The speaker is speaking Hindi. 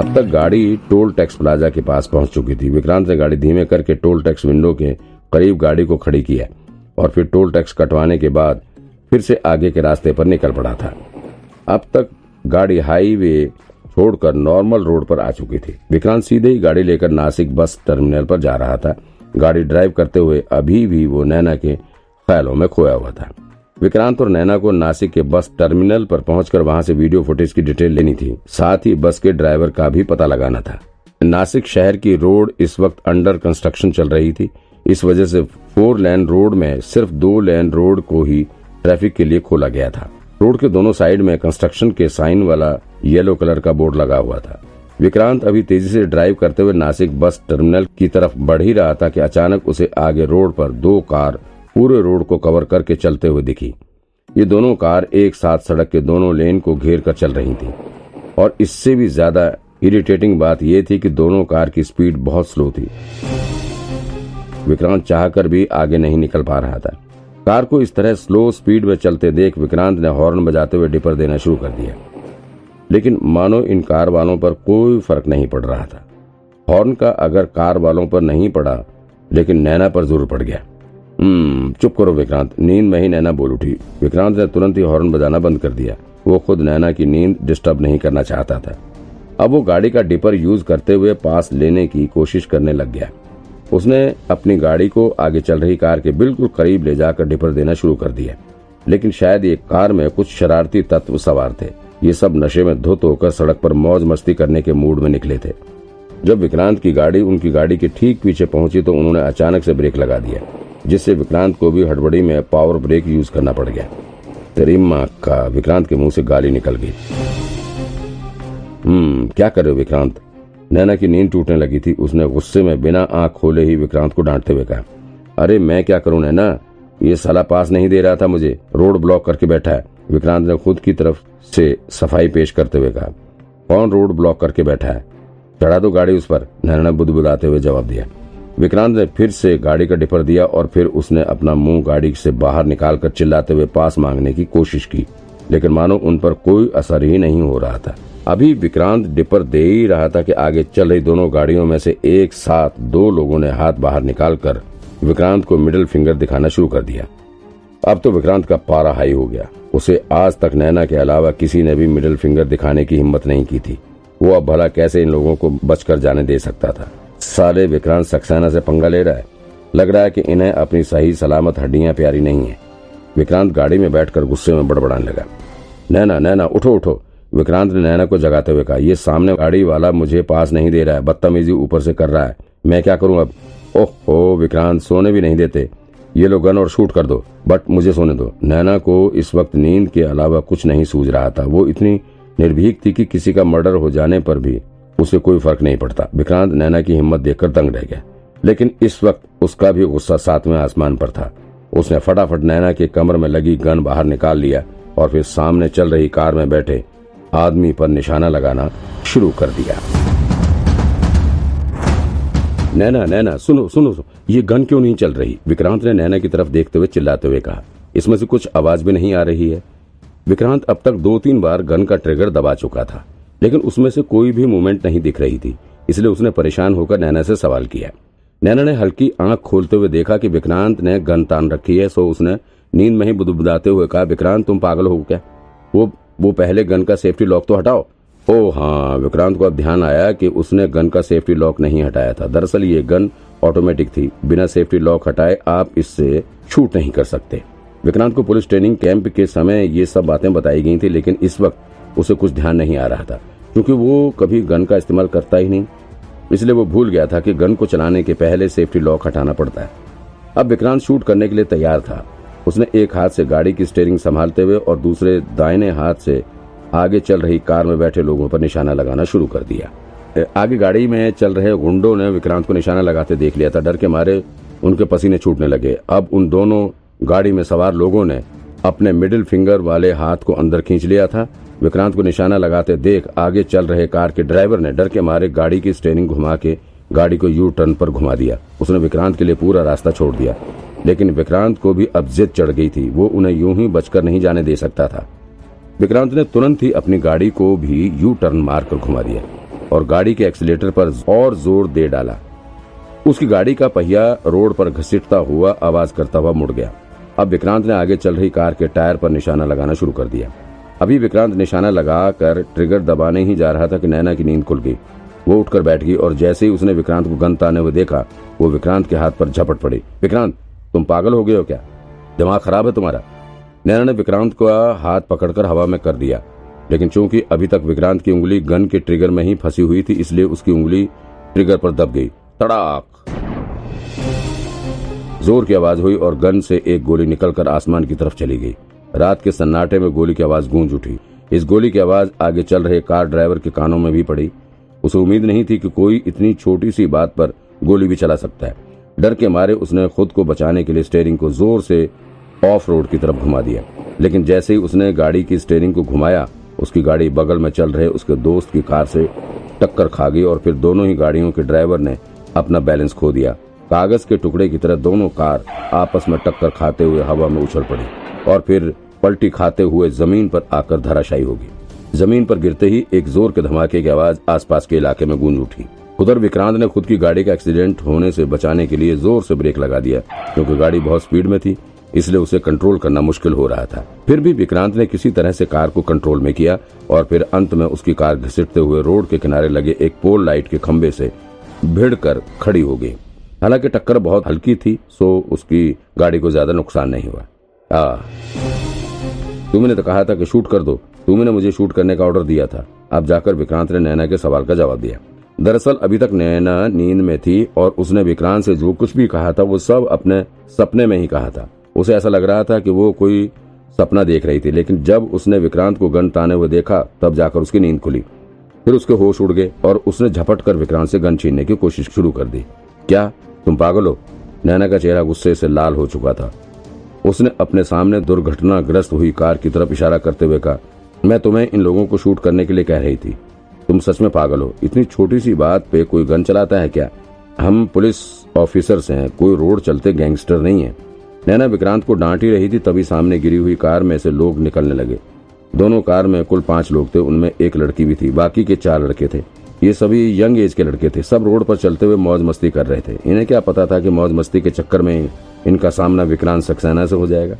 अब तक गाड़ी टोल टैक्स प्लाजा के पास पहुँच चुकी थी। विक्रांत ने गाड़ी धीमे करके टोल टैक्स विंडो के करीब गाड़ी को खड़ी किया और फिर टोल टैक्स कटवाने के बाद फिर से आगे के रास्ते पर निकल पड़ा था। अब तक गाड़ी हाईवे छोड़कर नॉर्मल रोड पर आ चुकी थी। विक्रांत सीधे ही गाड़ी लेकर नासिक बस टर्मिनल पर जा रहा था। गाड़ी ड्राइव करते हुए अभी भी वो नैना के ख्यालों में खोया हुआ था। विक्रांत और नैना को नासिक के बस टर्मिनल पर पहुंचकर वहाँ से वीडियो फुटेज की डिटेल लेनी थी। साथ ही बस के ड्राइवर का भी पता लगाना था। नासिक शहर की रोड इस वक्त अंडर कंस्ट्रक्शन चल रही थी। इस वजह से फोर लेन रोड में सिर्फ़ दो लेन रोड को ही ट्रैफ़िक के लिए खोला गया था। रोड के दोनों साइड में कंस्ट्रक्शन के साइन वाला येलो कलर का बोर्ड लगा हुआ था। विक्रांत अभी तेज़ी से ड्राइव करते हुए नासिक बस टर्मिनल की तरफ़ बढ़ ही रहा था कि अचानक उसे आगे रोड पर दो कार पूरे रोड को कवर करके चलते हुए दिखी। ये दोनों कार एक साथ सड़क के दोनों लेन को घेर कर चल रही थी। और इससे भी ज़्यादा इरिटेटिंग बात यह थी कि दोनों कार की स्पीड बहुत स्लो थी। विक्रांत चाहकर भी आगे नहीं निकल पा रहा था। कार को इस तरह स्लो स्पीड में चलते देख विक्रांत ने हॉर्न बजाते हुए डिपर देना शुरू कर दिया। लेकिन मानो इन कार वालों पर कोई फ़र्क नहीं पड़ रहा था। हॉर्न का अगर कार वालों पर नहीं पड़ा, लेकिन नैना पर ज़रूर पड़ गया। हम्म चुप करो विक्रांत। नींद में ही नैना बोल उठी। विक्रांत ने तुरंत ही हॉर्न बजाना बंद कर दिया। वो खुद नैना की नींद डिस्टर्ब नहीं करना चाहता था। अब वो गाड़ी का डिपर यूज़ करते हुए पास लेने की कोशिश करने लग गया। उसने अपनी गाड़ी को आगे चल रही कार के बिल्कुल करीब ले जाकर डिपर देना शुरू कर दिया। लेकिन शायद ये कार में कुछ शरारती तत्व सवार थे। ये सब नशे में धुत होकर सड़क पर मौज मस्ती करने के मूड में निकले थे। जब विक्रांत की गाड़ी उनकी गाड़ी के ठीक पीछे पहुँची तो उन्होंने अचानक से ब्रेक लगा दिया। जिससे विक्रांत को भी हड़बड़ी में पावर ब्रेक यूज़ करना पड़ गया। तेरी माँ का विक्रांत के मुँह से गाली निकल गई। हम्म क्या कर रहे हो विक्रांत? नैना की नींद टूटने लगी थी। उसने गुस्से में बिना आँख खोले ही विक्रांत को डांटते हुए कहा, अरे, मैं क्या करूँ नैना? ये साला पास नहीं दे रहा था मुझे। रोड ब्लॉक करके बैठा है। विक्रांत ने खुद की तरफ़ से सफ़ाई पेश करते हुए कहा, कौन रोड ब्लॉक करके बैठा है? चढ़ा दो गाड़ी उस पर। नैना ने बुदबुदाते हुए जवाब दिया विक्रांत ने फिर से गाड़ी का डिपर दिया और फिर उसने अपना मुँह गाड़ी से बाहर निकालकर चिल्लाते हुए पास मांगने की कोशिश की। लेकिन मानो उन पर कोई असर ही नहीं हो रहा था। अभी विक्रांत डिपर दे ही रहा था कि आगे चल रही दोनों गाड़ियों में से एक साथ दो लोगों ने हाथ बाहर निकालकर विक्रांत को मिडिल फिंगर दिखाना शुरू कर दिया। अब तो विक्रांत का पारा हाई हो गया। उसे आज तक नैना के अलावा किसी ने भी मिडिल फिंगर दिखाने की हिम्मत नहीं की थी। वो अब भला कैसे इन लोगों को बचकर जाने दे सकता था? साले विक्रांत सक्सेना से पंगा ले रहा है। लग रहा है कि इन्हें अपनी सही सलामत हड्डियाँ प्यारी नहीं है। विक्रांत गाड़ी में बैठकर गुस्से में बड़बड़ाने लगा। नैना नैना, उठो उठो। विक्रांत ने नैना को जगाते हुए कहा, ये सामने गाड़ी वाला मुझे पास नहीं दे रहा है। बदतमीजी ऊपर से कर रहा है। मैं क्या करूँ अब? ओह, हो, विक्रांत, सोने भी नहीं देते। ये लो गन और शूट कर दो, बट मुझे सोने दो। नैना को इस वक्त नींद के अलावा कुछ नहीं सूझ रहा था। वो इतनी निर्भीक थी कि किसी का मर्डर हो जाने पर भी उसे कोई फ़र्क नहीं पड़ता। विक्रांत नैना की हिम्मत देखकर दंग रह गया। लेकिन इस वक्त उसका भी गुस्सा सातवें आसमान पर था। उसने फटाफट नैना के कमर में लगी गन बाहर निकाल लिया और फिर सामने चल रही कार में बैठे आदमी पर निशाना लगाना शुरू कर दिया। नैना नैना, सुनो सुनो सुनो। ये गन क्यों नहीं चल रही? विक्रांत ने नैना की तरफ़ देखते हुए चिल्लाते हुए कहा, इसमें से कुछ आवाज़ भी नहीं आ रही है? विक्रांत अब तक दो तीन बार गन का ट्रिगर दबा चुका था। लेकिन उसमें से कोई भी मूवमेंट नहीं दिख रही थी, इसलिए उसने परेशान होकर नैना से सवाल किया। नैना ने हल्की आँख खोलते हुए देखा कि विक्रांत ने गन तान रखी है, सो उसने नींद में ही बुदबुदाते हुए कहा, विक्रांत, तुम पागल हो क्या? वो वो पहले गन का सेफ्टी लॉक तो हटाओ। ओ हाँ विक्रांत को अब ध्यान आया कि उसने गन का सेफ्टी लॉक नहीं हटाया था। दरअसल ये गन ऑटोमेटिक थी। बिना सेफ्टी लॉक हटाए आप इससे छूट नहीं कर सकते। विक्रांत को पुलिस ट्रेनिंग कैंप के समय ये सब बातें बताई गई थी, लेकिन इस वक्त उसे कुछ ध्यान नहीं आ रहा था। क्योंकि वो कभी गन का इस्तेमाल करता ही नहीं। इसलिए वो भूल गया था कि गन को चलाने के पहले सेफ्टी लॉक हटाना पड़ता है। अब विक्रांत शूट करने के लिए तैयार था। उसने एक हाथ से गाड़ी की स्टेयरिंग संभालते हुए और दूसरे दाहिने हाथ से आगे चल रही कार में बैठे लोगों पर निशाना लगाना शुरू कर दिया। आगे गाड़ी में चल रहे गुंडों ने विक्रांत को निशाना लगाते देख लिया था। डर के मारे उनके पसीने छूटने लगे। अब उन दोनों गाड़ी में सवार लोगों ने अपने मिडिल फिंगर वाले हाथ को अंदर खींच लिया था। विक्रांत को निशाना लगाते देख आगे चल रहे कार के ड्राइवर ने डर के मारे गाड़ी की स्टेयरिंग घुमा के गाड़ी को यू टर्न पर घुमा दिया। उसने विक्रांत के लिए पूरा रास्ता छोड़ दिया। लेकिन विक्रांत को भी अब जिद चढ़ गई थी। वो उन्हें यूँ ही बचकर नहीं जाने दे सकता था। विक्रांत ने तुरंत ही अपनी गाड़ी को भी यू टर्न मारकर घुमा दिया और गाड़ी के एक्सीलेटर पर और ज़ोर दे डाला। उसकी गाड़ी का पहिया रोड पर घसीटता हुआ आवाज़ करता हुआ मुड़ गया। अब विक्रांत ने आगे चल रही कार के टायर पर निशाना लगाना शुरू कर दिया। अभी विक्रांत निशाना लगाकर ट्रिगर दबाने ही जा रहा था कि नैना की नींद खुल गई। वो उठकर बैठ गई और जैसे ही उसने विक्रांत को गन ताने हुए देखा, वो विक्रांत के हाथ पर झपट पड़ी। विक्रांत, तुम पागल हो गए हो क्या? दिमाग खराब है तुम्हारा। नैना ने विक्रांत को हाथ पकड़कर हवा में कर दिया। लेकिन चूँकि अभी तक विक्रांत की उंगली गन के ट्रिगर में ही फंसी हुई थी, इसलिए उसकी उंगली ट्रिगर पर दब गई। तड़ाक! ज़ोर की आवाज़ हुई और गन से एक गोली निकलकर आसमान की तरफ़ चली गई। रात के सन्नाटे में गोली की आवाज़ गूंज उठी। इस गोली की आवाज़ आगे चल रहे कार ड्राइवर के कानों में भी पड़ी। उसे उम्मीद नहीं थी कि कोई इतनी छोटी सी बात पर गोली भी चला सकता है। डर के मारे उसने खुद को बचाने के लिए स्टेयरिंग को ज़ोर से ऑफ़ रोड की तरफ़ घुमा दिया। लेकिन जैसे ही उसने गाड़ी की स्टेयरिंग को घुमाया, उसकी गाड़ी बगल में चल रहे उसके दोस्त की कार से टक्कर खा गई और फिर दोनों ही गाड़ियों के ड्राइवर ने अपना बैलेंस खो दिया। कागज़ के टुकड़े की तरह दोनों कार आपस में टक्कर खाते हुए हवा में उछल पड़ी। और फिर पलटी खाते हुए ज़मीन पर आकर धराशायी होगी ज़मीन पर गिरते ही एक ज़ोर के धमाके की आवाज़ आसपास के इलाके में गूंज उठी। उधर विक्रांत ने खुद की गाड़ी का एक्सीडेंट होने से बचाने के लिए ज़ोर से ब्रेक लगा दिया, क्योंकि गाड़ी बहुत स्पीड में थी, इसलिए उसे कंट्रोल करना मुश्किल हो रहा था। फिर भी विक्रांत ने किसी तरह से कार को कंट्रोल में किया और फिर अंत में उसकी कार घसीटते हुए रोड के किनारे लगे एक पोल लाइट के खम्बे से भिड़ कर खड़ी हो गई। हालाँकि टक्कर बहुत हल्की थी, सो उसकी गाड़ी को ज़्यादा नुकसान नहीं हुआ। आ तुमने तो कहा था कि शूट कर दो। तुमने मुझे शूट करने का ऑर्डर दिया था। अब जाकर विक्रांत ने नैना के सवाल का जवाब दिया। दरअसल अभी तक नैना नींद में थी और उसने विक्रांत से जो कुछ भी कहा था, वो सब अपने सपने में ही कहा था। उसे ऐसा लग रहा था कि वो कोई सपना देख रही थी, लेकिन जब उसने विक्रांत को गन ताने हुए देखा, तब जाकर उसकी नींद खुली। फिर उसके होश उड़ गए और उसने झपट कर विक्रांत से गन छीनने की कोशिश शुरू कर दी। क्या? तुम पागल हो? नैना का चेहरा गुस्से से लाल हो चुका था। उसने अपने सामने दुर्घटनाग्रस्त हुई कार की तरफ़ इशारा करते हुए कहा, मैं तुम्हें इन लोगों को शूट करने के लिए कह रही थी। तुम सच में पागल हो। इतनी छोटी सी बात पे कोई गन चलाता है क्या? हम पुलिस ऑफिसर्स हैं, कोई रोड चलते गैंगस्टर नहीं है। नैना विक्रांत को डांट ही रही थी, तभी सामने गिरी हुई कार में से लोग निकलने लगे। दोनों कार में कुल पाँच लोग थे, उनमें एक लड़की भी थी, बाकी के चार लड़के थे। ये सभी यंग एज के लड़के थे, सब रोड पर चलते हुए मौज मस्ती कर रहे थे। इन्हें क्या पता था कि मौज मस्ती के चक्कर में इनका सामना विक्रांत सक्सेना से हो जाएगा।